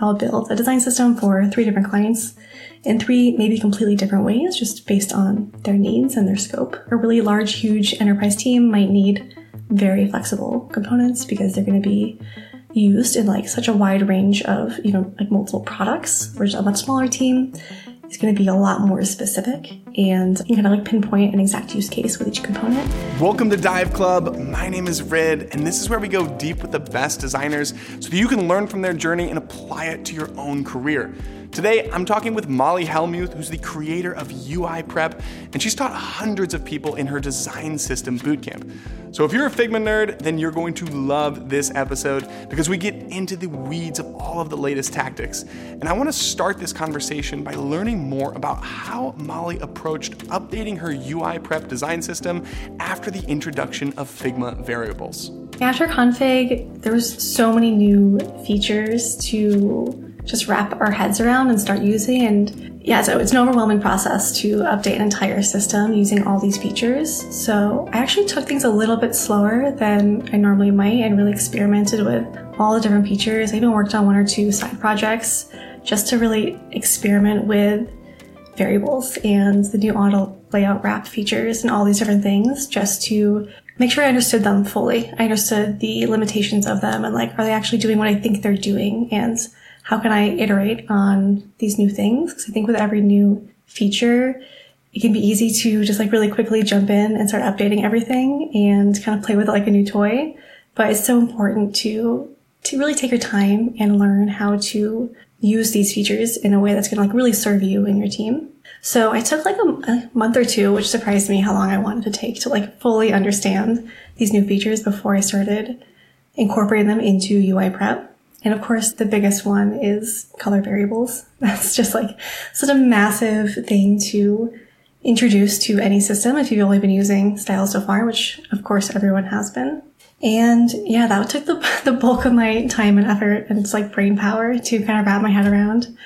I'll build a design system for three different clients in three maybe completely different ways, just based on their needs and their scope. A really large, huge enterprise team might need very flexible components because they're going to be used in like such a wide range of even like multiple products. Whereas a much smaller team is going to be a lot more specific and you can kind of like pinpoint an exact use case with each component. Welcome to Dive Club. My name is Ridd, and this is where we go deep with the best designers so that you can learn from their journey and apply it to your own career. Today, I'm talking with Molly Hellmuth, who's the creator of UI Prep, and she's taught hundreds of people in her design system bootcamp. So if you're a Figma nerd, then you're going to love this episode because we get into the weeds of all of the latest tactics. And I want to start this conversation by learning more about how Molly approached updating her UI Prep design system after the introduction of Figma variables. After config, there was so many new features to just wrap our heads around and start using. And yeah, so it's an overwhelming process to update an entire system using all these features. So I actually took things a little bit slower than I normally might and really experimented with all the different features. I even worked on one or two side projects just to really experiment with variables and the new auto layout wrap features and all these different things just to make sure I understood them fully. I understood the limitations of them and like, are they actually doing what I think they're doing? And how can I iterate on these new things? Because I think with every new feature, it can be easy to just like really quickly jump in and start updating everything and kind of play with it like a new toy. But it's so important to to really take your time and learn how to use these features in a way that's going to like really serve you and your team. So I took like a, a, month or two, which surprised me how long I wanted to take to like fully understand these new features before I started incorporating them into UI prep. And of course, the biggest one is color variables. That's just like such a massive thing to introduce to any system if you've only been using style so far, which of course everyone has been. And yeah, that took the, the bulk of my time and effort and it's like brain power to kind of wrap my head around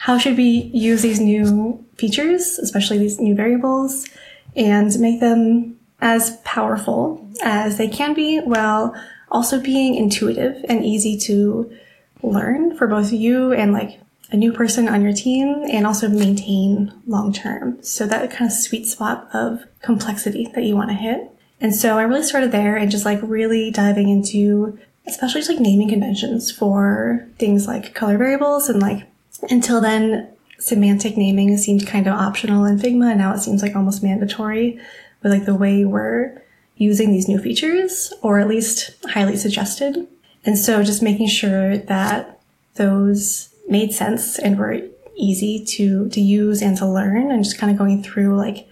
how should we use these new features, especially these new variables, and make them as powerful as they can be while also being intuitive and easy to learn for both you and like a new person on your team and also maintain long term. So that kind of sweet spot of complexity that you want to hit. And so I really started there and just like really diving into especially just like naming conventions for things like color variables and like until then semantic naming seemed kind of optional in Figma and now it seems like almost mandatory with like the way we're using these new features or at least highly suggested. And so just making sure that those made sense and were easy to, to use and to learn and just kind of going through like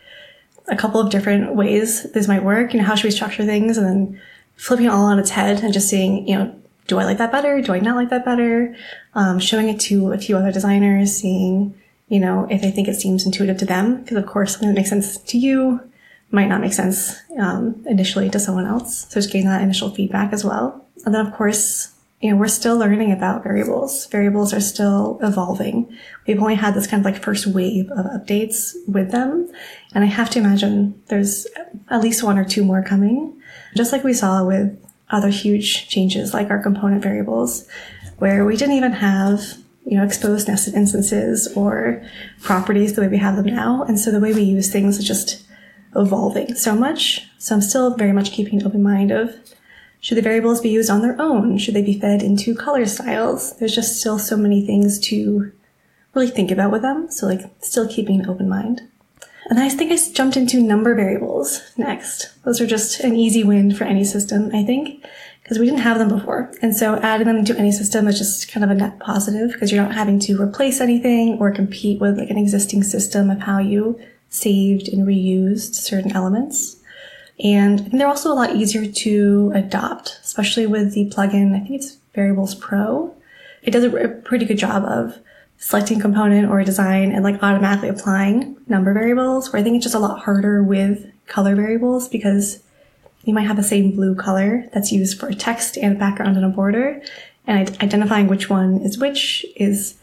a couple of different ways this might work. You know, how should we structure things and then flipping it all on its head and just seeing, you know, do I like that better? Do I not like that better? Um, showing it to a few other designers, seeing, you know, if they think it seems intuitive to them. Because of course, something that makes sense to you might not make sense um, initially to someone else. So just getting that initial feedback as well. And then of course, you know, we're still learning about variables. Variables are still evolving. We've only had this kind of like first wave of updates with them. And I have to imagine there's at least one or two more coming. Just like we saw with other huge changes like our component variables, where we didn't even have, you know, exposed nested instances or properties the way we have them now. And so the way we use things is just evolving so much. So I'm still very much keeping an open mind of should the variables be used on their own? Should they be fed into color styles? There's just still so many things to really think about with them. So like still keeping an open mind. And I think I jumped into number variables next. Those are just an easy win for any system, I think, because we didn't have them before. And so adding them into any system is just kind of a net positive because you're not having to replace anything or compete with like an existing system of how you saved and reused certain elements. And they're also a lot easier to adopt, especially with the plugin. I think it's Variables Pro. It does a pretty good job of selecting component or design and like automatically applying number variables, where I think it's just a lot harder with color variables because you might have the same blue color that's used for text and background and a border. And identifying which one is which is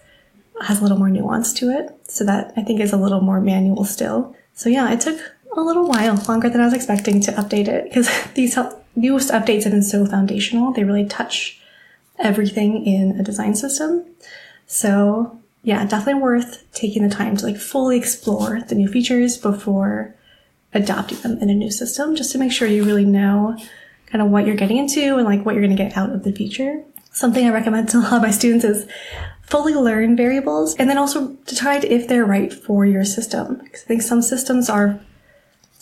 has a little more nuance to it. So that I think is a little more manual still. So yeah, it took a little while, longer than I was expecting to update it because these newest updates have been so foundational. They really touch everything in a design system. So yeah, definitely worth taking the time to like fully explore the new features before adopting them in a new system, just to make sure you really know kind of what you're getting into and like what you're going to get out of the feature. Something I recommend to a lot of my students is fully learn variables and then also decide if they're right for your system. Because I think some systems are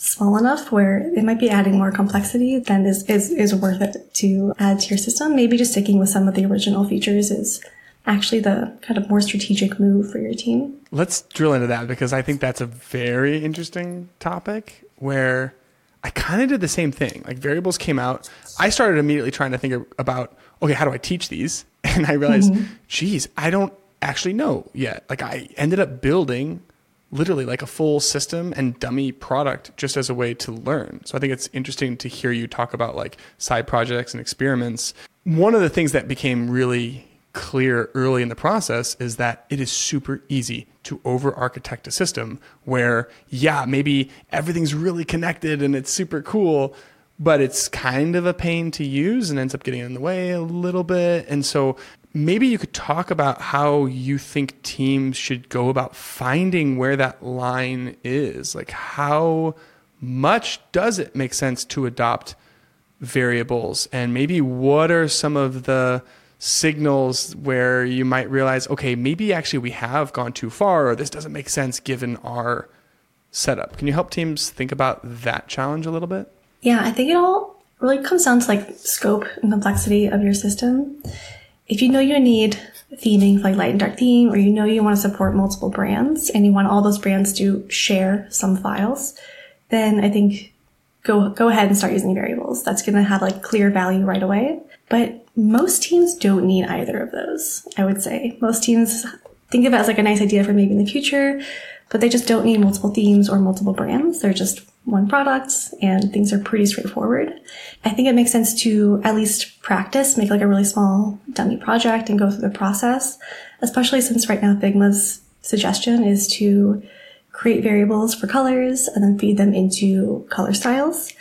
small enough where it might be adding more complexity than is, is, is worth it to add to your system. Maybe just sticking with some of the original features is actually the kind of more strategic move for your team. Let's drill into that because I think that's a very interesting topic where I kind of did the same thing. Like variables came out. I started immediately trying to think about, okay, how do I teach these? And I realized, mm-hmm. geez, I don't actually know yet. Like I ended up building literally like a full system and dummy product just as a way to learn. So I think it's interesting to hear you talk about like side projects and experiments. One of the things that became really clear early in the process is that it is super easy to over architect a system where, yeah, maybe everything's really connected and it's super cool, but it's kind of a pain to use and ends up getting in the way a little bit. And so maybe you could talk about how you think teams should go about finding where that line is. Like, how much does it make sense to adopt variables? And maybe what are some of the signals where you might realize, okay, maybe actually we have gone too far or this doesn't make sense given our setup. Can you help teams think about that challenge a little bit? Yeah, I think it all really comes down to like scope and complexity of your system. If you know you need theming like light and dark theme, or you know you want to support multiple brands and you want all those brands to share some files, then I think go go ahead and start using variables. That's going to have like clear value right away. But most teams don't need either of those, I would say. Most teams think of it as like a nice idea for maybe in the future, but they just don't need multiple themes or multiple brands. They're just one product and things are pretty straightforward. I think it makes sense to at least practice, make like a really small dummy project and go through the process, especially since right now Figma's suggestion is to create variables for colors and then feed them into color styles,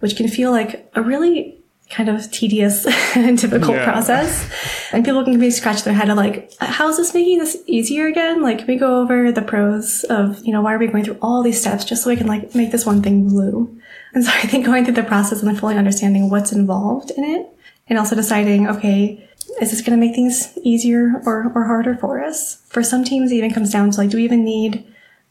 which can feel like a really kind of tedious and difficult yeah. process. And people can maybe scratch their head of like, how is this making this easier again? Like, can we go over the pros of, you know, why are we going through all these steps just so we can like make this one thing blue? And so I think going through the process and fully understanding what's involved in it and also deciding, okay, is this going to make things easier or, or harder for us? For some teams, it even comes down to like, do we even need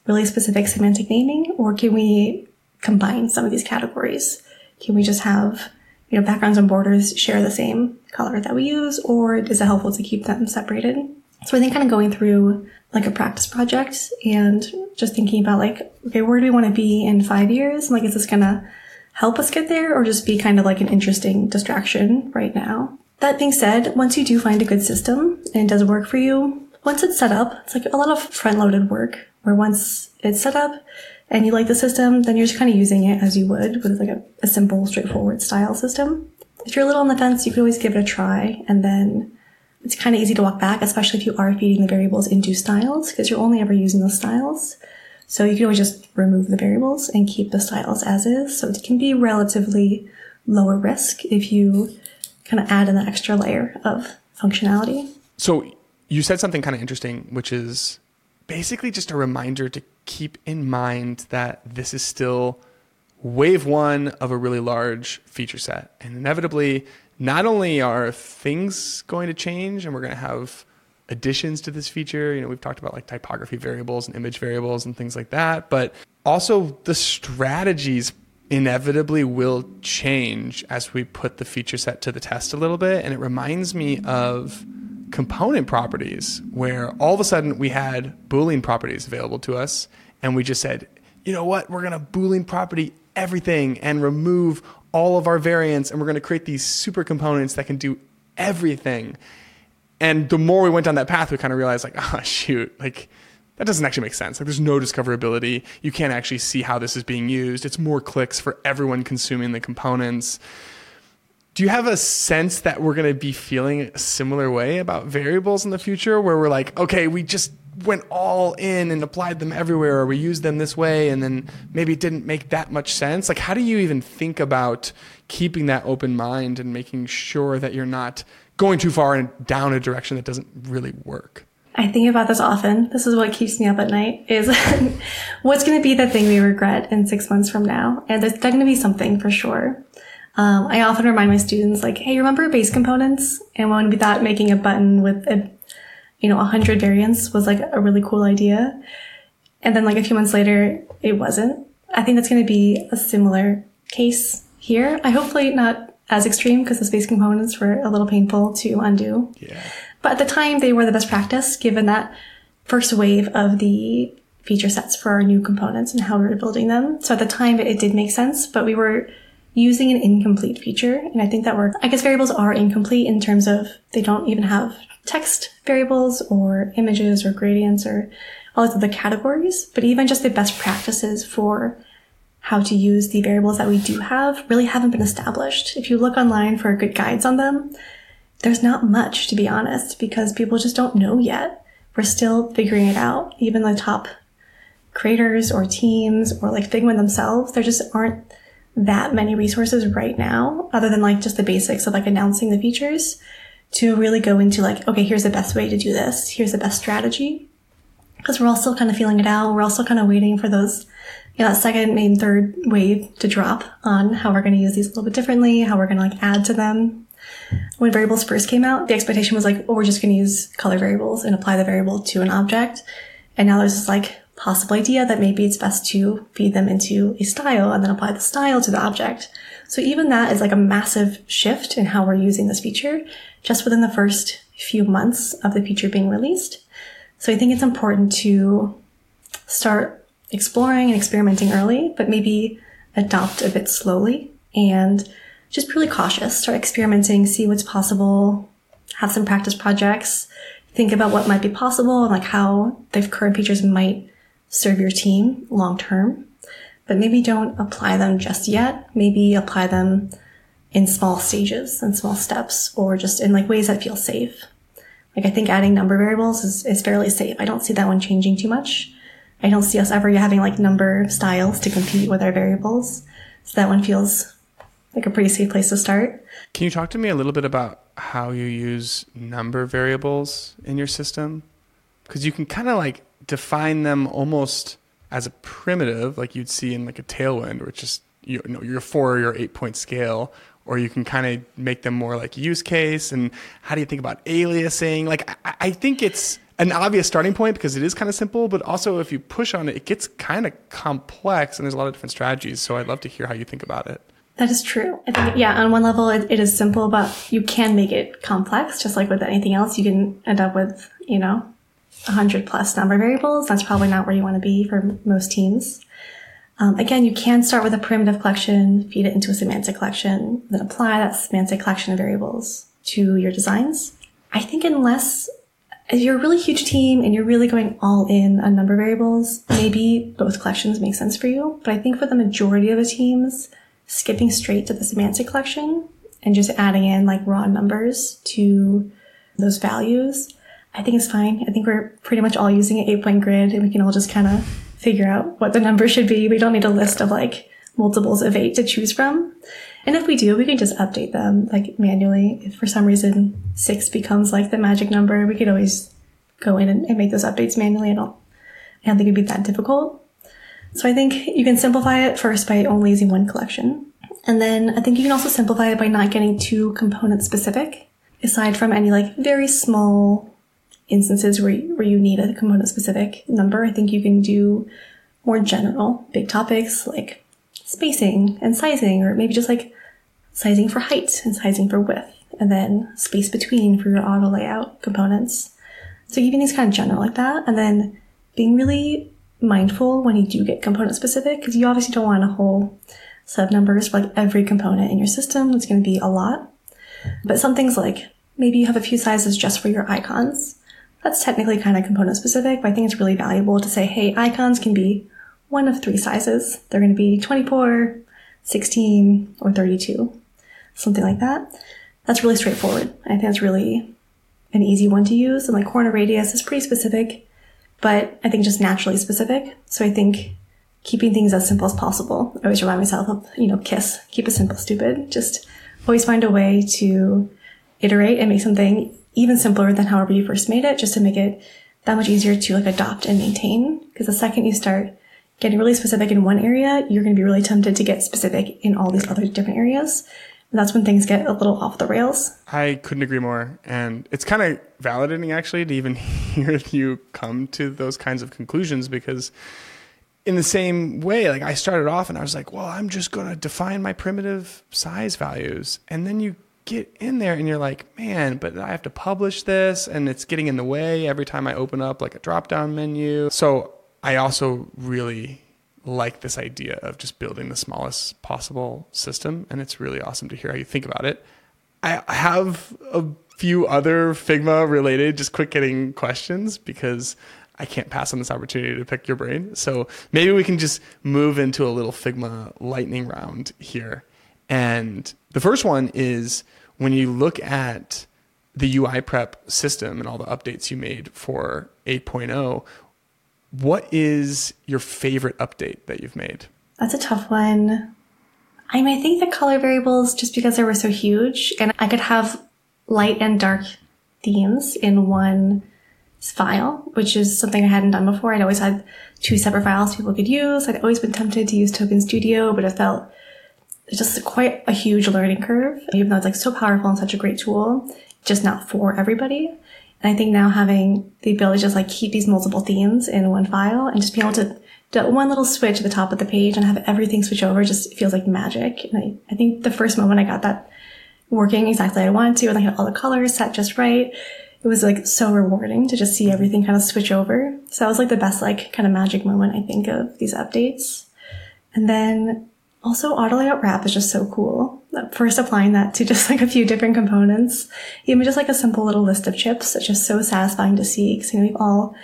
really specific semantic naming or can we combine some of these categories? Can we just have you know, backgrounds and borders share the same color that we use, or is it helpful to keep them separated? So I think kind of going through like a practice project and just thinking about like, okay, where do we want to be in five years? Like, is this going to help us get there or just be kind of like an interesting distraction right now? That being said, once you do find a good system and it does work for you, once it's set up, it's like a lot of front loaded work where once it's set up, and you like the system, then you're just kind of using it as you would with like a, a simple, straightforward style system. If you're a little on the fence, you can always give it a try and then it's kind of easy to walk back, especially if you are feeding the variables into styles because you're only ever using those styles. So you can always just remove the variables and keep the styles as is. So it can be relatively lower risk if you kind of add in that extra layer of functionality. So you said something kind of interesting, which is basically just a reminder to keep in mind that this is still wave one of a really large feature set. And inevitably, not only are things going to change and we're going to have additions to this feature, you know, we've talked about like typography variables and image variables and things like that, but also the strategies inevitably will change as we put the feature set to the test a little bit. And it reminds me of component properties where all of a sudden we had Boolean properties available to us. And we just said, you know what? We're going to Boolean property everything and remove all of our variants. And we're going to create these super components that can do everything. And the more we went down that path, we kind of realized, like, oh, shoot, like, that doesn't actually make sense. Like, there's no discoverability. You can't actually see how this is being used. It's more clicks for everyone consuming the components. Do you have a sense that we're going to be feeling a similar way about variables in the future where we're like, okay, we just went all in and applied them everywhere or we used them this way and then maybe it didn't make that much sense? Like, how do you even think about keeping that open mind and making sure that you're not going too far and down a direction that doesn't really work? I think about this often. This is what keeps me up at night is what's going to be the thing we regret in six months from now? And there's going to be something for sure. Um, I often remind my students like, Hey, remember base components? And when we thought making a button with a, you know, a hundred variants was like a really cool idea. And then like a few months later, it wasn't. I think that's going to be a similar case here. I hopefully not as extreme because the base components were a little painful to undo. Yeah. But at the time, they were the best practice given that first wave of the feature sets for our new components and how we were building them. So at the time, it did make sense, but we were using an incomplete feature. And I think that worked. I guess variables are incomplete in terms of they don't even have text variables or images or gradients or all those other categories. But even just the best practices for how to use the variables that we do have really haven't been established. If you look online for good guides on them, there's not much to be honest because people just don't know yet. We're still figuring it out. Even the top creators or teams or like Figma themselves, there just aren't that many resources right now other than like just the basics of like announcing the features to really go into like, okay, here's the best way to do this. Here's the best strategy. Because we're all still kind of feeling it out. We're also kind of waiting for those you know, that second, maybe third wave to drop on how we're going to use these a little bit differently, how we're going to like add to them. When variables first came out, the expectation was like, oh, we're just going to use color variables and apply the variable to an object. And now there's this like possible idea that maybe it's best to feed them into a style and then apply the style to the object. So even that is like a massive shift in how we're using this feature just within the first few months of the feature being released. So I think it's important to start exploring and experimenting early, but maybe adopt a bit slowly and just really cautious. Start experimenting, see what's possible, have some practice projects, think about what might be possible and like how the current features might serve your team long term. But maybe don't apply them just yet. Maybe apply them in small stages and small steps or just in like ways that feel safe. Like I think adding number variables is, is fairly safe. I don't see that one changing too much. I don't see us ever having like number styles to compete with our variables. So that one feels like a pretty safe place to start. Can you talk to me a little bit about how you use number variables in your system? Because you can kind of like define them almost as a primitive, like you'd see in like a Tailwind, which is you know your four or your eight point scale, or you can kind of make them more like use case. And how do you think about aliasing? Like I, I think it's an obvious starting point because it is kind of simple, but also if you push on it, it gets kind of complex and there's a lot of different strategies. So I'd love to hear how you think about it. That is true. I think, yeah, on one level, it, it is simple, but you can make it complex. Just like with anything else, you can end up with, you know, 100 plus number variables. That's probably not where you want to be for most teams. Um, again, you can start with a primitive collection, feed it into a semantic collection, then apply that semantic collection of variables to your designs. I think unless if you're a really huge team and you're really going all in on number variables, maybe both collections make sense for you. But I think for the majority of the teams, skipping straight to the semantic collection and just adding in like raw numbers to those values, I think it's fine. I think we're pretty much all using an eight point grid and we can all just kind of figure out what the number should be. We don't need a list of like multiples of eight to choose from. And if we do, we can just update them like manually. If for some reason six becomes like the magic number, we could always go in and, and make those updates manually. I don't, I don't think it'd be that difficult. So I think you can simplify it first by only using one collection. And then I think you can also simplify it by not getting too component specific. Aside from any like very small instances where you, where you need a component specific number, I think you can do more general big topics like spacing and sizing, or maybe just like sizing for height and sizing for width, and then space between for your auto layout components. So keeping these kind of general like that, and then being really mindful when you do get component specific, because you obviously don't want a whole set of numbers for like every component in your system. It's going to be a lot. But some things like maybe you have a few sizes just for your icons. That's technically kind of component specific, but I think it's really valuable to say, hey, icons can be one of three sizes. They're going to be 24, 16, or 32, something like that. That's really straightforward. I think that's really an easy one to use. And like corner radius is pretty specific, but I think just naturally specific. So I think keeping things as simple as possible. I always remind myself of, you know, KISS, keep it simple, stupid. Just always find a way to iterate and make something even simpler than however you first made it, just to make it that much easier to like adopt and maintain. Because the second you start getting really specific in one area, you're going to be really tempted to get specific in all these other different areas. And that's when things get a little off the rails. I couldn't agree more. And it's kind of validating actually to even hear you come to those kinds of conclusions because in the same way, like I started off and I was like, well, I'm just going to define my primitive size values. And then you get in there and you're like, man, but I have to publish this and it's getting in the way every time I open up like a drop down menu. So I also really like this idea of just building the smallest possible system. And it's really awesome to hear how you think about it. I have a few other Figma related, just quick hitting questions because I can't pass on this opportunity to pick your brain. So maybe we can just move into a little Figma lightning round here. And the first one is when you look at the UI prep system and all the updates you made for 8.0, what is your favorite update that you've made? That's a tough one. I mean, I think the color variables, just because they were so huge, and I could have light and dark themes in one file, which is something I hadn't done before. I'd always had two separate files people could use. I'd always been tempted to use Token Studio, but it felt just quite a huge learning curve, even though it's like so powerful and such a great tool, just not for everybody. And I think now having the ability to just like keep these multiple themes in one file and just being able to do one little switch at the top of the page and have everything switch over just feels like magic. And I, I think the first moment I got that working exactly I wanted to and I had all the colors set just right, it was like so rewarding to just see everything kind of switch over. So that was like the best like kind of magic moment I think of these updates. And then also auto layout wrap is just so cool. First applying that to just like a few different components, even just like a simple little list of chips, it's just so satisfying to see. Cause you know, we've all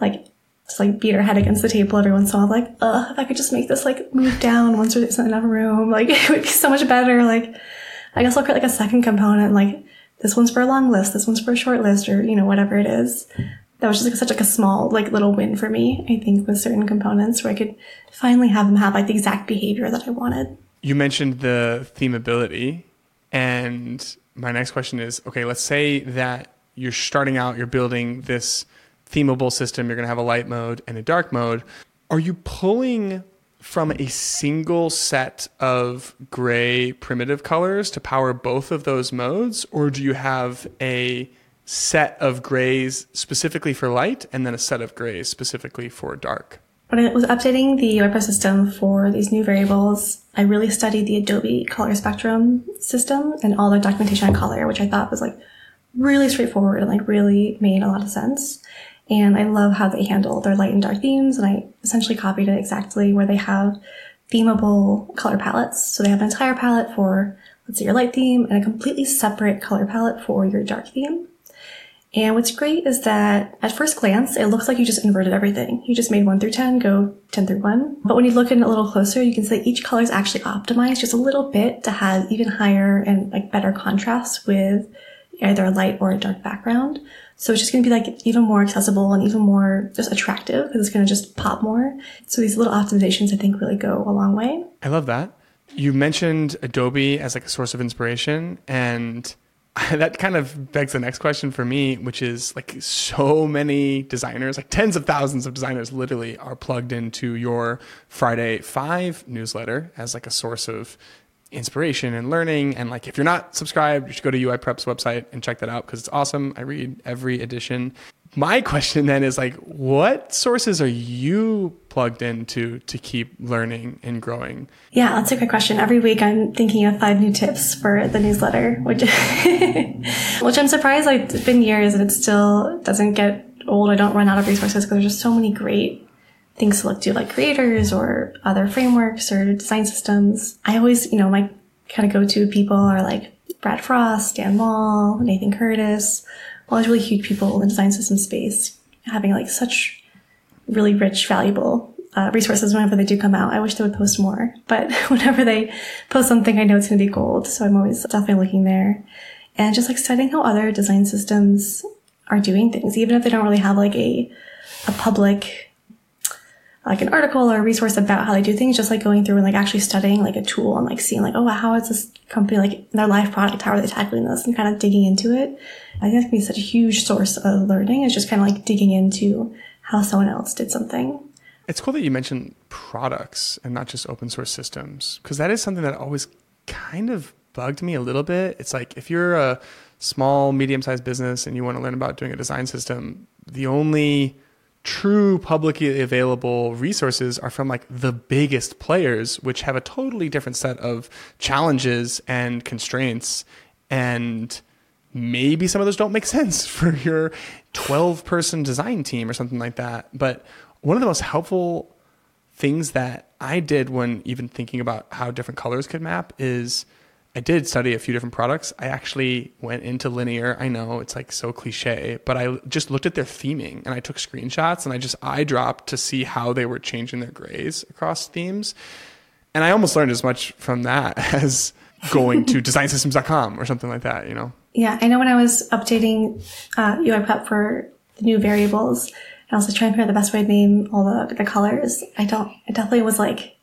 like just like beat our head against the table every once in a while, like, ugh, if I could just make this like move down once there's enough room, like it would be so much better. Like, I guess I'll create like a second component, like this one's for a long list, this one's for a short list, or you know whatever it is. That was just like such like a small like little win for me. I think with certain components where I could finally have them have like the exact behavior that I wanted. You mentioned the themability, and my next question is: Okay, let's say that you're starting out, you're building this themable system. You're going to have a light mode and a dark mode. Are you pulling from a single set of gray primitive colors to power both of those modes? Or do you have a set of grays specifically for light and then a set of grays specifically for dark? When I was updating the WordPress system for these new variables, I really studied the Adobe color spectrum system and all their documentation on color, which I thought was like really straightforward and like really made a lot of sense. And I love how they handle their light and dark themes. And I essentially copied it exactly where they have themable color palettes. So they have an entire palette for, let's say, your light theme and a completely separate color palette for your dark theme. And what's great is that at first glance, it looks like you just inverted everything. You just made 1 through 10 go 10 through 1. But when you look in a little closer, you can see each color is actually optimized just a little bit to have even higher and like better contrast with either a light or a dark background. So it's just going to be like even more accessible and even more just attractive because it's going to just pop more. So these little optimizations I think really go a long way. I love that. You mentioned Adobe as like a source of inspiration and that kind of begs the next question for me, which is like so many designers, like tens of thousands of designers literally are plugged into your Friday 5 newsletter as like a source of inspiration and learning. And like, if you're not subscribed, you should go to UI Prep's website and check that out because it's awesome. I read every edition. My question then is like, what sources are you plugged into to keep learning and growing? Yeah, that's a great question. Every week I'm thinking of five new tips for the newsletter, which, which I'm surprised like it's been years and it still doesn't get old. I don't run out of resources because there's just so many great things to look to, like creators or other frameworks or design systems. I always, you know, my kind of go-to people are like Brad Frost, Dan Mall, Nathan Curtis, all these really huge people in the design system space, having like such really rich, valuable uh, resources whenever they do come out. I wish they would post more, but whenever they post something, I know it's going to be gold. So I'm always definitely looking there. And just like studying how other design systems are doing things, even if they don't really have like a, a public like an article or a resource about how they do things, just like going through and like actually studying like a tool and like seeing like, oh, how is this company like their live product? How are they tackling this and kind of digging into it I think that can be such a huge source of learning. It's just kind of like digging into how someone else did something. It's cool that you mentioned products and not just open source systems, because that is something that always kind of bugged me a little bit. It's like if you're a small, medium sized business and you want to learn about doing a design system, the only true publicly available resources are from like the biggest players, which have a totally different set of challenges and constraints. And maybe some of those don't make sense for your 12 person design team or something like that. But one of the most helpful things that I did when even thinking about how different colors could map is I did study a few different products. I actually went into Linear. I know it's like so cliche, but I just looked at their theming and I took screenshots and I just eye dropped to see how they were changing their grays across themes. And I almost learned as much from that as going to designsystems.com or something like that, you know? Yeah, I know when I was updating uh, UI Prep for the new variables, and I was trying to figure out the best way to name all the, the colors. I don't, I definitely was like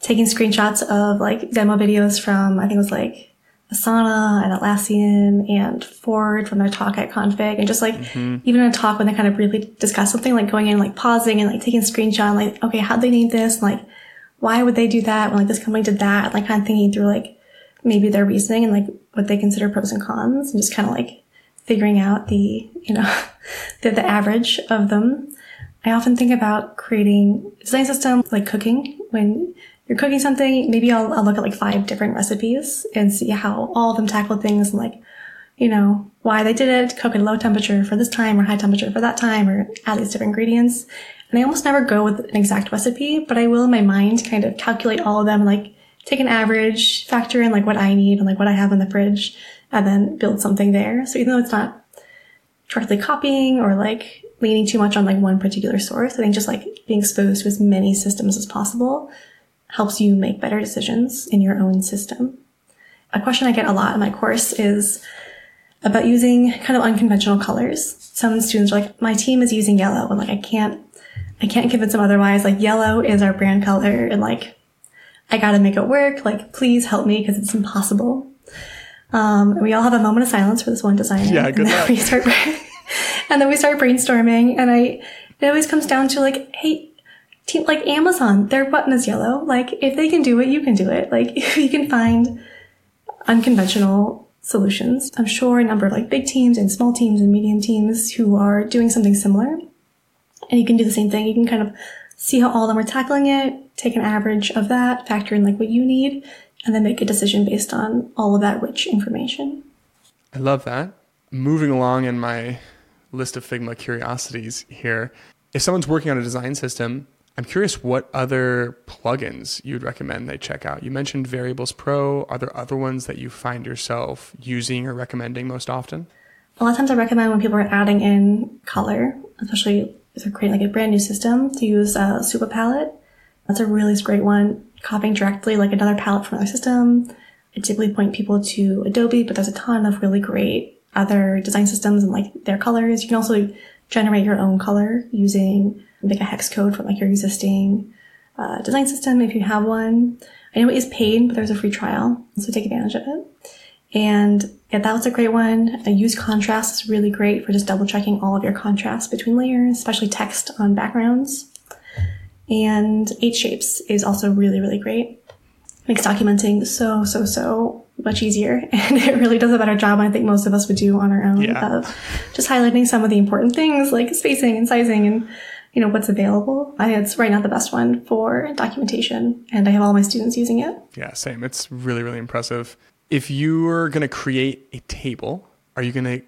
taking screenshots of like demo videos from, I think it was like Asana and Atlassian and Ford from their talk at config and just like mm-hmm. even in a talk when they kind of really discuss something like going in like pausing and like taking a screenshot and like okay how'd they name this and, like why would they do that when like this company did that like kind of thinking through like maybe their reasoning and like what they consider pros and cons and just kind of like figuring out the you know the, the average of them I often think about creating design systems like cooking when you're cooking something, maybe I'll, I'll look at like five different recipes and see how all of them tackle things and like, you know, why they did it, cook at low temperature for this time or high temperature for that time or add these different ingredients. And I almost never go with an exact recipe, but I will in my mind kind of calculate all of them, like take an average, factor in like what I need and like what I have in the fridge, and then build something there. So even though it's not directly copying or like leaning too much on like one particular source, I think just like being exposed to as many systems as possible helps you make better decisions in your own system. A question I get a lot in my course is about using kind of unconventional colors. Some students are like, my team is using yellow and like, I can't, I can't convince them otherwise. Like yellow is our brand color and like, I gotta make it work. Like, please help me because it's impossible. Um, we all have a moment of silence for this one designer. Yeah, good luck. We start, and then we start brainstorming and I, it always comes down to like, hey, team like Amazon, their button is yellow. Like if they can do it, you can do it. Like if you can find unconventional solutions, I'm sure a number of like big teams and small teams and medium teams who are doing something similar. And you can do the same thing. You can kind of see how all of them are tackling it, take an average of that, factor in like what you need, and then make a decision based on all of that rich information. I love that. Moving along in my list of Figma curiosities here. If someone's working on a design system I'm curious what other plugins you'd recommend they check out. You mentioned Variables Pro. Are there other ones that you find yourself using or recommending most often? A lot of times I recommend when people are adding in color, especially they're creating like a brand new system, to use a Supa Palette. That's a really great one. Copying directly like another palette from another system. I typically point people to Adobe, but there's a ton of really great other design systems and like their colors. You can also generate your own color using like a hex code from like your existing uh, design system if you have one. I know it is paid, but there's a free trial, so take advantage of it. And yeah, that was a great one. A use contrast is really great for just double checking all of your contrasts between layers, especially text on backgrounds. And EightShapes is also really, really great. Makes documenting so, so, so much easier. And it really does a better job, I think most of us would do on our own yeah. of just highlighting some of the important things like spacing and sizing and you know, what's available. I think it's right now the best one for documentation and I have all my students using it. Yeah, same. It's really, really impressive. If you are going to create a table, are you going to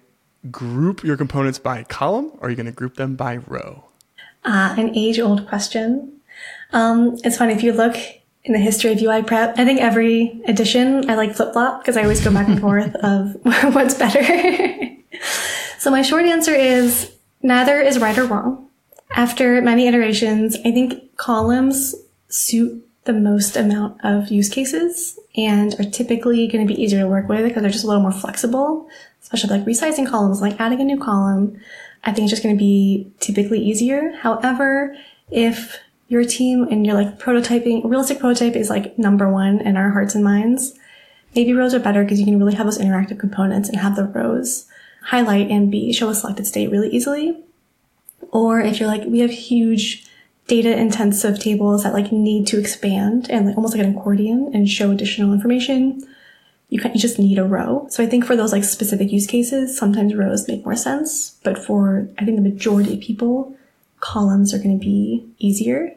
group your components by column or are you going to group them by row? Uh, an age old question. Um, it's funny if you look in the history of UI prep, I think every edition I like flip flop because I always go back and forth of what's better. so my short answer is neither is right or wrong. After many iterations, I think columns suit the most amount of use cases and are typically going to be easier to work with because they're just a little more flexible, especially like resizing columns, like adding a new column. I think it's just going to be typically easier. However, if your team and you're like prototyping, realistic prototype is like number one in our hearts and minds. Maybe rows are better because you can really have those interactive components and have the rows highlight and be show a selected state really easily. Or if you're like, we have huge data intensive tables that like need to expand and like almost like an accordion and show additional information, you, can, you just need a row. So I think for those like specific use cases, sometimes rows make more sense. But for I think the majority of people, columns are going to be easier.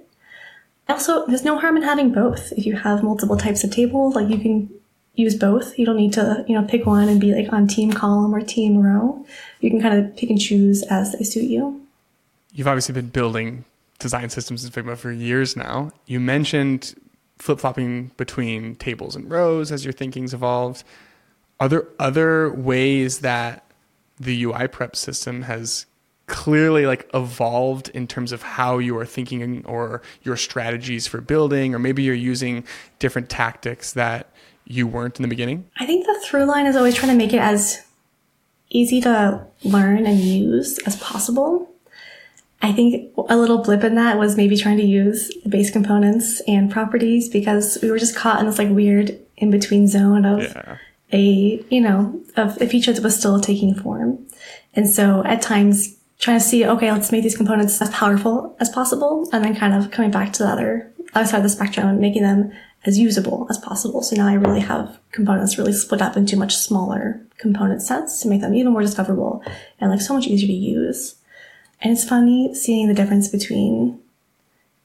Also, there's no harm in having both. If you have multiple types of tables, like you can use both. You don't need to, you know, pick one and be like on team column or team row. You can kind of pick and choose as they suit you. You've obviously been building design systems in Figma for years now. You mentioned flip flopping between tables and rows as your thinking's evolved. Are there other ways that the UI prep system has clearly like evolved in terms of how you are thinking or your strategies for building or maybe you're using different tactics that you weren't in the beginning? I think the through line is always trying to make it as easy to learn and use as possible. I think a little blip in that was maybe trying to use the base components and properties because we were just caught in this like weird in between zone of yeah. a, you know, of a feature that was still taking form. And so at times trying to see, okay, let's make these components as powerful as possible. And then kind of coming back to the other, other side of the spectrum and making them as usable as possible. So now I really have components really split up into much smaller component sets to make them even more discoverable and like so much easier to use. And it's funny seeing the difference between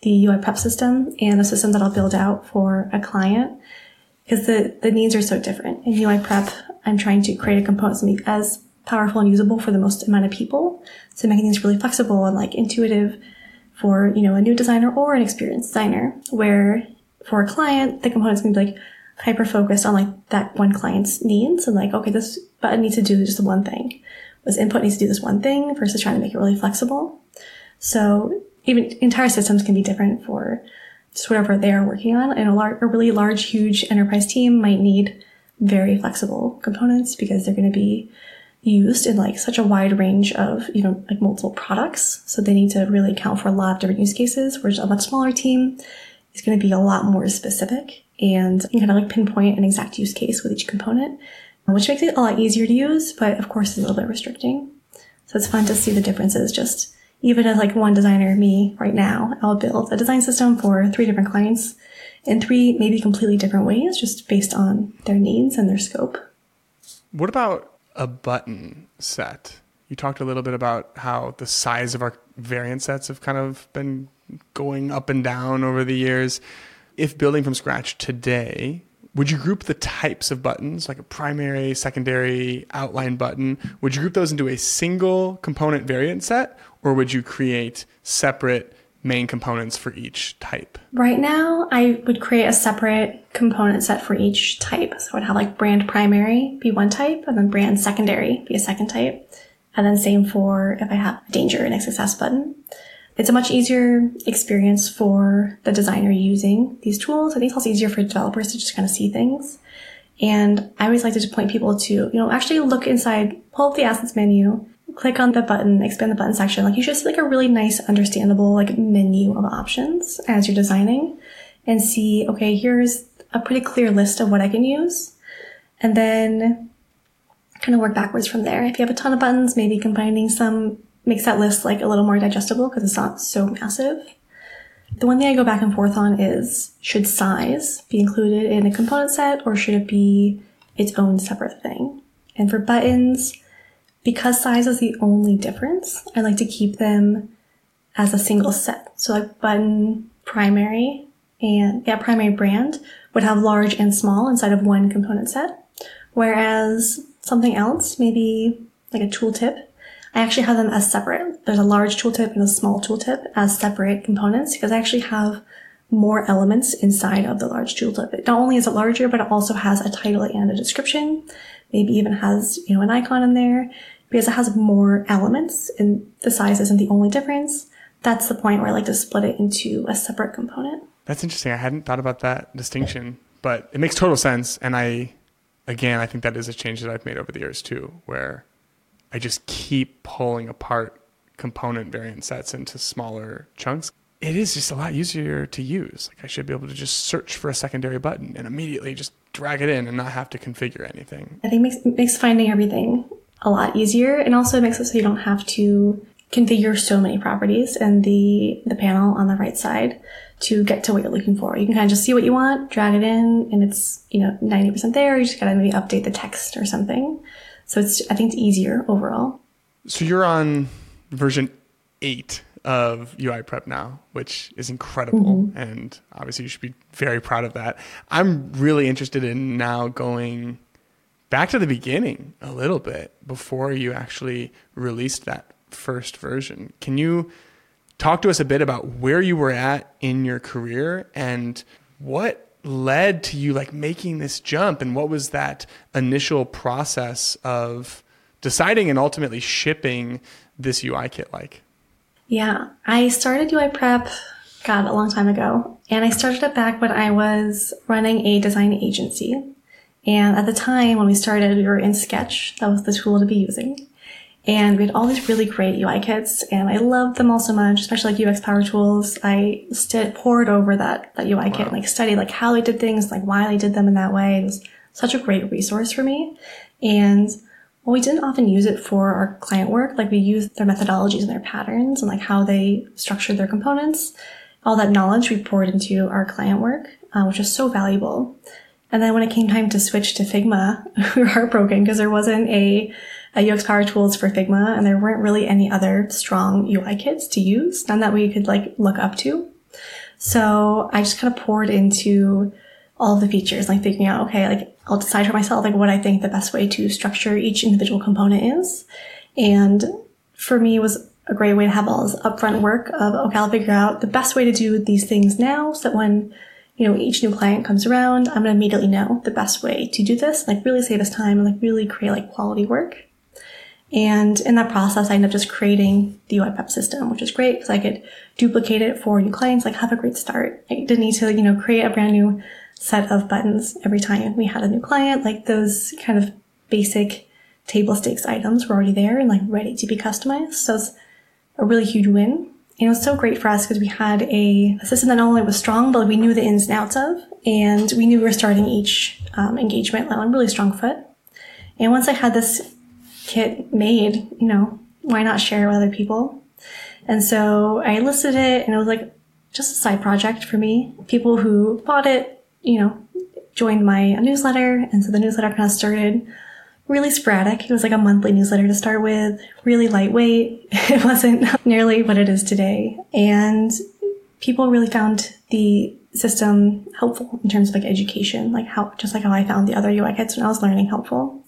the UI prep system and the system that I'll build out for a client because the, the needs are so different. In UI prep, I'm trying to create a component to be as powerful and usable for the most amount of people. So making things really flexible and like intuitive for, you know, a new designer or an experienced designer where for a client, the component's gonna be like hyper focused on like that one client's needs and like, okay, this button needs to do just one thing. This input needs to do this one thing versus trying to make it really flexible. So even entire systems can be different for just whatever they are working on. And a, lar- a really large, huge enterprise team might need very flexible components because they're going to be used in like such a wide range of even like multiple products. So they need to really account for a lot of different use cases. Whereas a much smaller team is going to be a lot more specific and you kind of like pinpoint an exact use case with each component, which makes it a lot easier to use, but of course is a little bit restricting. So it's fun to see the differences just even as like one designer, me right now, I'll build a design system for three different clients in three maybe completely different ways, just based on their needs and their scope. What about a button set? You talked a little bit about how the size of our variant sets have kind of been going up and down over the years. If building from scratch today, would you group the types of buttons, like a primary, secondary, outline button? Would you group those into a single component variant set, or would you create separate main components for each type? Right now, I would create a separate component set for each type. So I would have like brand primary be one type, and then brand secondary be a second type. And then same for if I have a danger and a success button. It's a much easier experience for the designer using these tools. I think it's also easier for developers to just kind of see things. And I always like to point people to, you know, actually look inside, pull up the assets menu, click on the button, expand the button section. Like you should see like a really nice, understandable like menu of options as you're designing and see, okay, here's a pretty clear list of what I can use. And then kind of work backwards from there. If you have a ton of buttons, maybe combining some makes that list like a little more digestible because it's not so massive. The one thing I go back and forth on is should size be included in a component set or should it be its own separate thing? And for buttons, because size is the only difference, I like to keep them as a single set. So like button primary and yeah, primary brand would have large and small inside of one component set. Whereas something else, maybe like a tooltip, I actually have them as separate. There's a large tooltip and a small tooltip as separate components because I actually have more elements inside of the large tooltip. Not only is it larger, but it also has a title and a description. Maybe even has, you know, an icon in there because it has more elements and the size isn't the only difference. That's the point where I like to split it into a separate component. That's interesting. I hadn't thought about that distinction, but it makes total sense. And I, again, I think that is a change that I've made over the years too, where I just keep pulling apart component variant sets into smaller chunks. It is just a lot easier to use. Like I should be able to just search for a secondary button and immediately just drag it in and not have to configure anything. I think makes makes finding everything a lot easier and also it makes it so you don't have to configure so many properties in the, the panel on the right side to get to what you're looking for. You can kind of just see what you want, drag it in, and it's, you know, 90% there. You just gotta maybe update the text or something. So it's, I think it's easier overall. So you're on version eight of UI Prep now, which is incredible. Mm-hmm. And obviously you should be very proud of that. I'm really interested in now going back to the beginning a little bit before you actually released that first version. Can you talk to us a bit about where you were at in your career and what led to you like making this jump and what was that initial process of deciding and ultimately shipping this UI kit like? Yeah, I started UI Prep, God, a long time ago. And I started it back when I was running a design agency. And at the time when we started, we were in Sketch. That was the tool to be using. And we had all these really great UI kits and I loved them all so much, especially like UX Power Tools. I st- poured over that, that UI wow. kit and like studied like how they did things, like why they did them in that way. It was such a great resource for me. And well, we didn't often use it for our client work. Like we used their methodologies and their patterns and like how they structured their components. All that knowledge we poured into our client work, uh, which is so valuable. And then when it came time to switch to Figma, we were heartbroken because there wasn't a uh, UX Power Tools for Figma, and there weren't really any other strong UI kits to use, none that we could like look up to. So I just kind of poured into all the features, like figuring out, okay, like I'll decide for myself, like what I think the best way to structure each individual component is. And for me, it was a great way to have all this upfront work of, okay, I'll figure out the best way to do these things now so that when, you know, each new client comes around, I'm going to immediately know the best way to do this, like really save us time and like really create like quality work. And in that process, I ended up just creating the UI Prep system, which is great because I could duplicate it for new clients, like have a great start. I didn't need to, you know, create a brand new set of buttons every time we had a new client. Like those kind of basic table stakes items were already there and like ready to be customized. So it's a really huge win. And it was so great for us because we had a, system that not only was strong, but we knew the ins and outs of, and we knew we were starting each um, engagement on a really strong foot. And once I had this kit made, you know, why not share it with other people? And so I listed it and it was like just a side project for me. People who bought it, you know, joined my newsletter. And so the newsletter kind of started really sporadic. It was like a monthly newsletter to start with, really lightweight. It wasn't nearly what it is today. And people really found the system helpful in terms of like education, like how, just like how I found the other UI kits when I was learning helpful.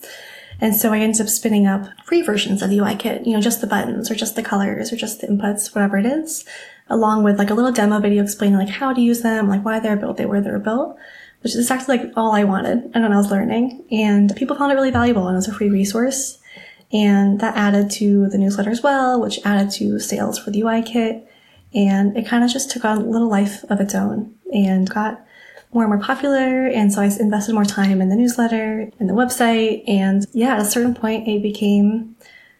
And so I ended up spinning up free versions of the UI kit, you know, just the buttons or just the colors or just the inputs, whatever it is, along with like a little demo video explaining like how to use them, like why they're built, they were they're built, which is actually like all I wanted and when I was learning. And people found it really valuable and it was a free resource. And that added to the newsletter as well, which added to sales for the UI kit. And it kind of just took on a little life of its own and got more and more popular. And so I invested more time in the newsletter and the website. And yeah, at a certain point, it became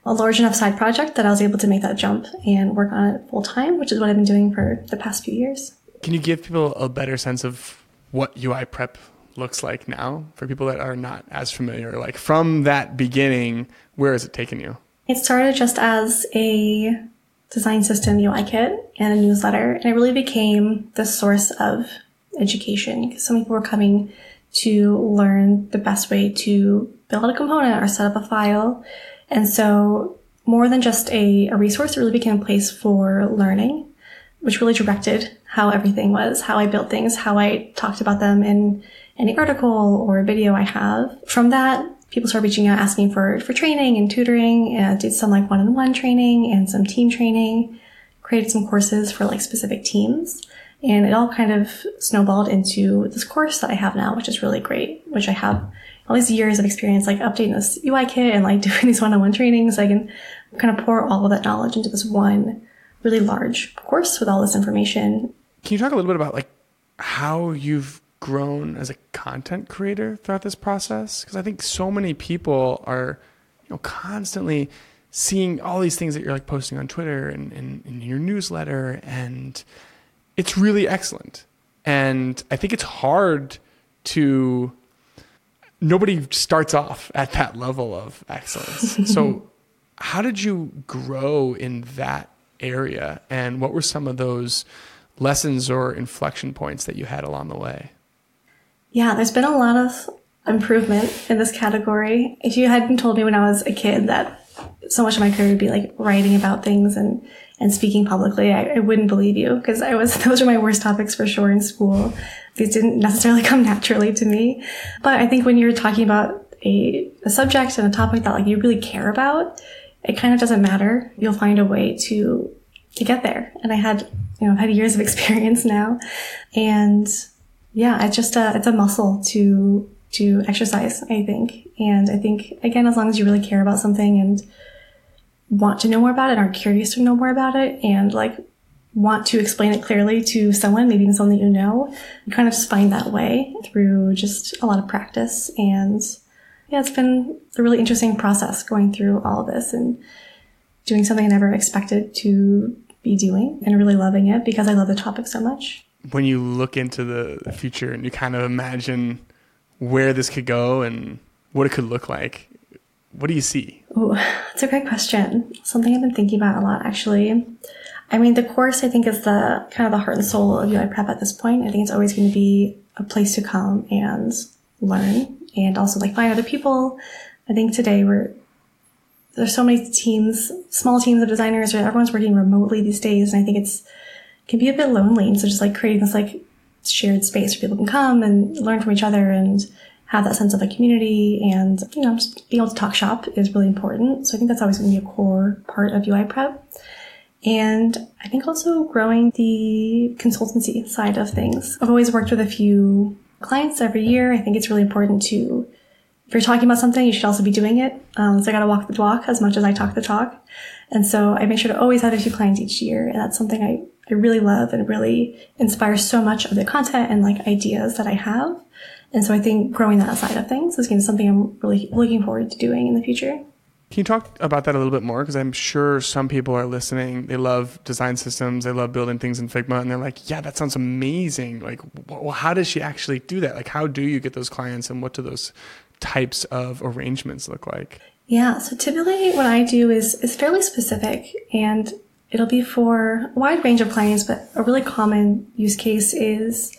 a large enough side project that I was able to make that jump and work on it full time, which is what I've been doing for the past few years. Can you give people a better sense of what UI Prep looks like now for people that are not as familiar? Like from that beginning, where has it taken you? It started just as a design system UI kit and a newsletter, and it really became the source of education. Because some people were coming to learn the best way to build a component or set up a file. And so more than just a, a resource, it really became a place for learning, which really directed how everything was, how I built things, how I talked about them in any article or video I have. From that, people started reaching out asking for, for training and tutoring and did some like one-on-one training and some team training, created some courses for like specific teams. And it all kind of snowballed into this course that I have now, which is really great, which I have all these years of experience, like updating this UI kit and like doing these one-on-one trainings. I can kind of pour all of that knowledge into this one really large course with all this information. Can you talk a little bit about like how you've grown as a content creator throughout this process? Because I think so many people are, you know, constantly seeing all these things that you're like posting on Twitter and, in your newsletter and it's really excellent. And I think it's hard to nobody starts off at that level of excellence. so, how did you grow in that area, and what were some of those lessons or inflection points that you had along the way? Yeah, there's been a lot of improvement in this category. If you hadn't told me when I was a kid that so much of my career would be like writing about things and and speaking publicly, I, I wouldn't believe you because I was those were my worst topics for sure in school. These didn't necessarily come naturally to me. But I think when you're talking about a, a subject and a topic that like you really care about, it kind of doesn't matter. You'll find a way to to get there. And I had you know I've had years of experience now, and yeah, it's just a it's a muscle to to exercise. I think, and I think again, as long as you really care about something and want to know more about it, are curious to know more about it, and like want to explain it clearly to someone, maybe even someone that you know, you kind of just find that way through just a lot of practice. And yeah, it's been a really interesting process going through all of this and doing something I never expected to be doing and really loving it because I love the topic so much. When you look into the future and you kind of imagine where this could go and what it could look like, what do you see? Oh, that's a great question. Something I've been thinking about a lot actually. I mean, the course I think is the kind of the heart and soul of UI Prep at this point. I think it's always going to be a place to come and learn and also like find other people. I think today we're there's so many teams, small teams of designers, or everyone's working remotely these days, and I think it's can be a bit lonely. And so just like creating this like shared space where people can come and learn from each other and have that sense of a community and you know just being able to talk shop is really important. So I think that's always going to be a core part of UI Prep. And I think also growing the consultancy side of things. I've always worked with a few clients every year. I think it's really important to, if you're talking about something, you should also be doing it. Um, so I got to walk the walk as much as I talk the talk. And so I make sure to always have a few clients each year. And that's something I, I really love and really inspires so much of the content and like ideas that I have. And so I think growing that side of things is going to be something I'm really looking forward to doing in the future. Can you talk about that a little bit more? Because I'm sure some people are listening. They love design systems. They love building things in Figma, and they're like, "Yeah, that sounds amazing." Like, well, how does she actually do that? Like, how do you get those clients, and what do those types of arrangements look like? Yeah. So typically, what I do is is fairly specific, and it'll be for a wide range of clients. But a really common use case is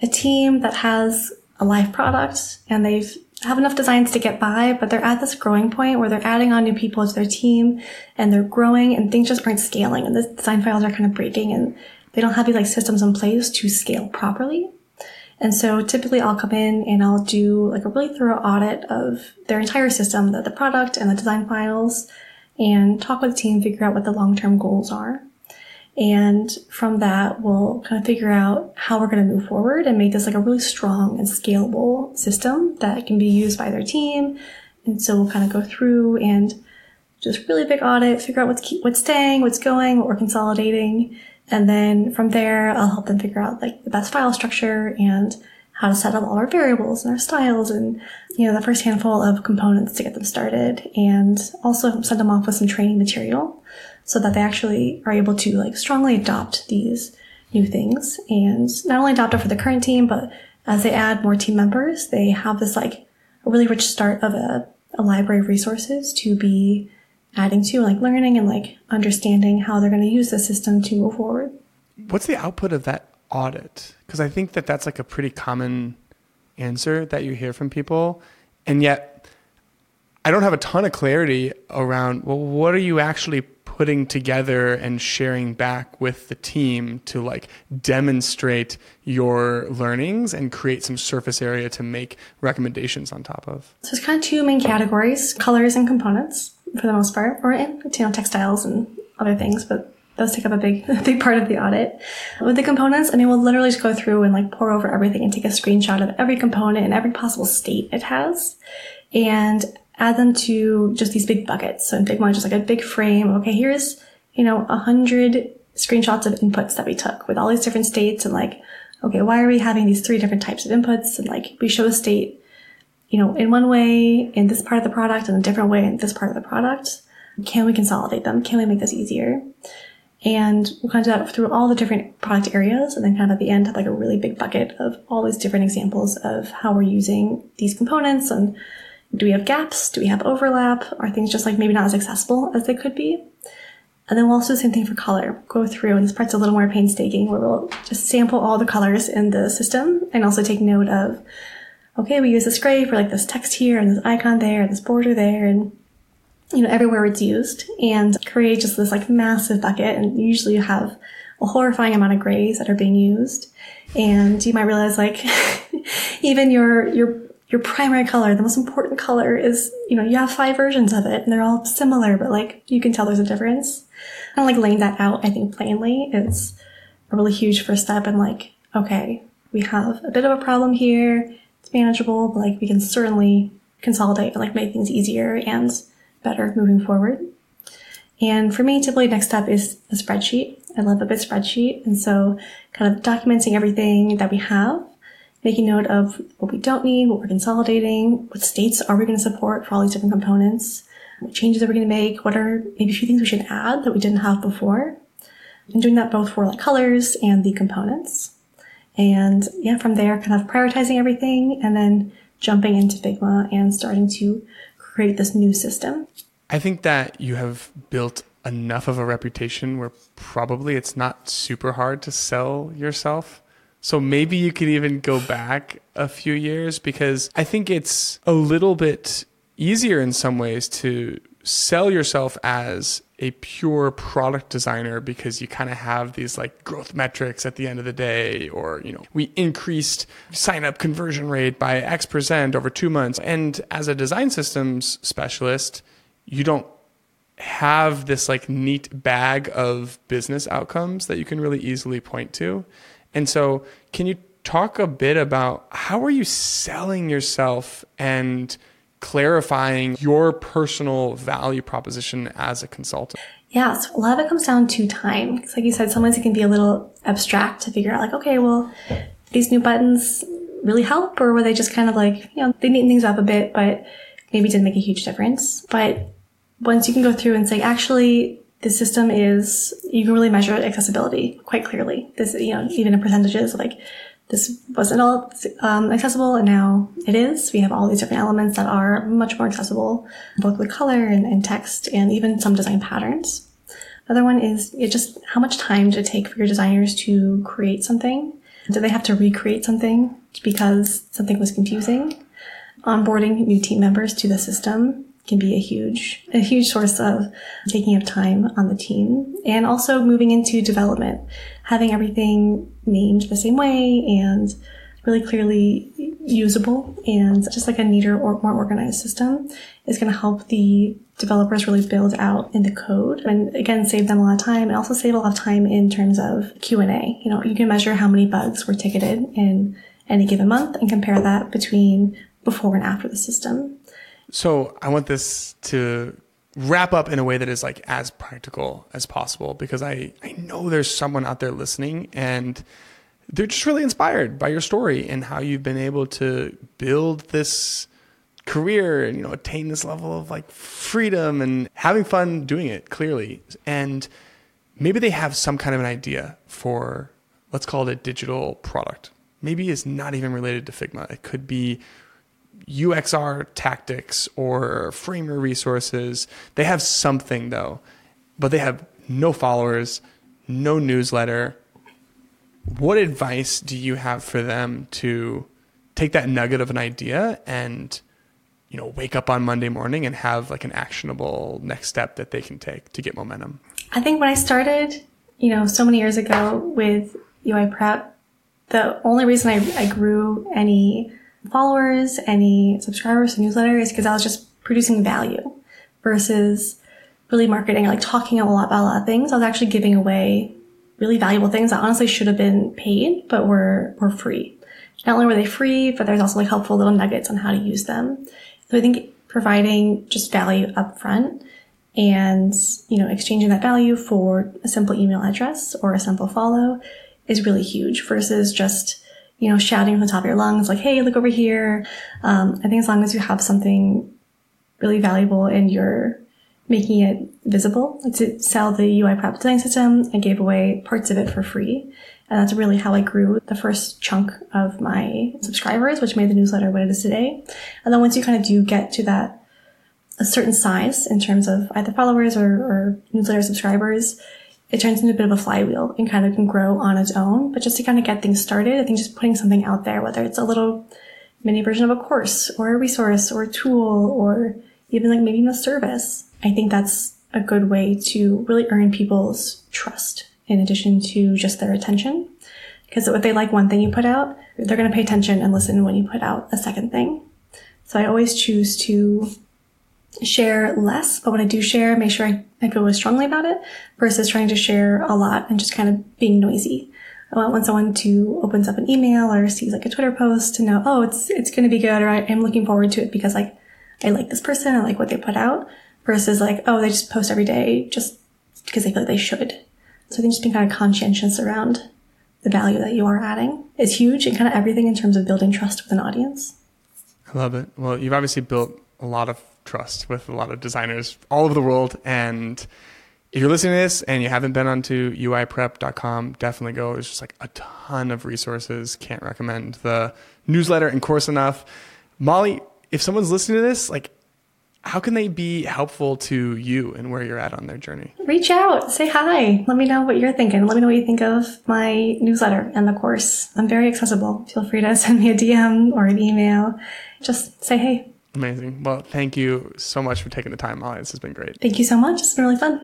a team that has a live product, and they've have enough designs to get by, but they're at this growing point where they're adding on new people to their team and they're growing and things just aren't scaling and the design files are kind of breaking and they don't have these like systems in place to scale properly. And so typically I'll come in and I'll do like a really thorough audit of their entire system, the, the product and the design files and talk with the team, figure out what the long-term goals are. And from that, we'll kind of figure out how we're going to move forward and make this like a really strong and scalable system that can be used by their team. And so we'll kind of go through and just really big audit, figure out what's keep, what's staying, what's going, what we're consolidating. And then from there, I'll help them figure out like the best file structure and how to set up all our variables and our styles and, you know, the first handful of components to get them started and also send them off with some training material so that they actually are able to like strongly adopt these new things and not only adopt it for the current team, but as they add more team members, they have this like a really rich start of a, a library of resources to be adding to, like learning and like understanding how they're going to use the system to move forward. What's the output of that audit? Because I think that that's like a pretty common answer that you hear from people. And yet, I don't have a ton of clarity around, well, what are you actually putting together and sharing back with the team to like demonstrate your learnings and create some surface area to make recommendations on top of? So it's kind of two main categories, colors and components for the most part, or you know text styles and other things, but those take up a big big part of the audit. With the components, I mean we'll literally just go through and like pour over everything and take a screenshot of every component and every possible state it has. And add them to just these big buckets. So in Figma, just like a big frame. Okay, here's, you know, a hundred screenshots of inputs that we took with all these different states and like, okay, why are we having these three different types of inputs? And like, we show a state, you know, in one way in this part of the product and a different way in this part of the product. Can we consolidate them? Can we make this easier? And we'll kind of do that through all the different product areas and then kind of at the end have like a really big bucket of all these different examples of how we're using these components and do we have gaps? Do we have overlap? Are things just like maybe not as accessible as they could be? And then we'll also do the same thing for color. Go through, and this part's a little more painstaking, where we'll just sample all the colors in the system and also take note of, okay, we use this gray for like this text here and this icon there and this border there and you know, everywhere it's used and create just this like massive bucket. And usually you have a horrifying amount of grays that are being used. And you might realize like even your, your, your primary color, the most important color is, you know, you have five versions of it and they're all similar, but like you can tell there's a difference. And like laying that out, I think plainly is a really huge first step and like, okay, we have a bit of a problem here. It's manageable, but like we can certainly consolidate and like make things easier and better moving forward. And for me, typically next step is a spreadsheet. I love a good spreadsheet. And so kind of documenting everything that we have, making note of what we don't need, what we're consolidating, what states are we going to support for all these different components, what changes are we going to make, what are maybe a few things we should add that we didn't have before. And doing that both for like colors and the components. And yeah, from there, kind of prioritizing everything and then jumping into Figma and starting to create this new system. I think that you have built enough of a reputation where probably it's not super hard to sell yourself. So maybe you could even go back a few years because I think it's a little bit easier in some ways to sell yourself as a pure product designer because you kind of have these like growth metrics at the end of the day or you know we increased sign up conversion rate by x percent over 2 months. And as a design systems specialist you don't have this like neat bag of business outcomes that you can really easily point to. And so can you talk a bit about how are you selling yourself and clarifying your personal value proposition as a consultant? Yeah, so a lot of it comes down to time. It's like you said, sometimes it can be a little abstract to figure out, like, okay, well, these new buttons really help, or were they just kind of like, you know, they neaten things up a bit, but maybe didn't make a huge difference. But once you can go through and say, actually, the system is, you can really measure accessibility quite clearly. This, you know, even in percentages, like this wasn't all um, accessible and now it is. We have all these different elements that are much more accessible, both with color and, and text and even some design patterns. Another one is just how much time did it take for your designers to create something? Did they have to recreate something because something was confusing? Onboarding new team members to the system can be a huge, a huge source of taking up time on the team and also moving into development, having everything named the same way and really clearly usable and just like a neater or more organized system is going to help the developers really build out in the code and again save them a lot of time and also save a lot of time in terms of q&a you know you can measure how many bugs were ticketed in any given month and compare that between before and after the system. So I want this to wrap up in a way that is like as practical as possible because I, I know there's someone out there listening and they're just really inspired by your story and how you've been able to build this career and you know attain this level of like freedom and having fun doing it clearly. And maybe they have some kind of an idea for let's call it a digital product. Maybe it's not even related to Figma. It could be UXR tactics or Framer resources. They have something though, but they have no followers, no newsletter. What advice do you have for them to take that nugget of an idea and you know wake up on Monday morning and have like an actionable next step that they can take to get momentum? I think when I started, you know, so many years ago with UI Prep, the only reason I, I grew any followers, any subscribers to newsletter is because I was just producing value versus really marketing like talking a lot about a lot of things. I was actually giving away really valuable things that honestly should have been paid, but were, were free. Not only were they free, but there's also like helpful little nuggets on how to use them. So I think providing just value up front and, you know, exchanging that value for a simple email address or a simple follow is really huge versus just you know, shouting from the top of your lungs, like, hey, look over here. Um, I think as long as you have something really valuable and you're making it visible. Like to sell the UI Prep design system, I gave away parts of it for free. And that's really how I grew the first chunk of my subscribers, which made the newsletter what it is today. And then once you kind of do get to that a certain size in terms of either followers or, or newsletter subscribers, it turns into a bit of a flywheel and kind of can grow on its own. But just to kind of get things started, I think just putting something out there, whether it's a little mini version of a course or a resource or a tool or even like maybe a service, I think that's a good way to really earn people's trust in addition to just their attention. Because if they like one thing you put out, they're going to pay attention and listen when you put out a second thing. So I always choose to share less, but when I do share, make sure I, I feel really strongly about it versus trying to share a lot and just kind of being noisy. I want when someone to opens up an email or sees like a Twitter post to know, oh, it's it's going to be good, or I, am looking forward to it because like I like this person, I like what they put out, versus like, oh, they just post every day just because they feel like they should. So I think just being kind of conscientious around the value that you are adding is huge and kind of everything in terms of building trust with an audience. I love it. Well, you've obviously built a lot of trust with a lot of designers all over the world. And if you're listening to this and you haven't been onto uiprep.com, definitely go. There's just like a ton of resources. Can't recommend the newsletter and course enough. Molly, if someone's listening to this, like how can they be helpful to you and where you're at on their journey? Reach out, say hi. Let me know what you're thinking. Let me know what you think of my newsletter and the course. I'm very accessible. Feel free to send me a DM or an email. Just say hey. Amazing. Well, thank you so much for taking the time, Molly. This has been great. Thank you so much. It's been really fun.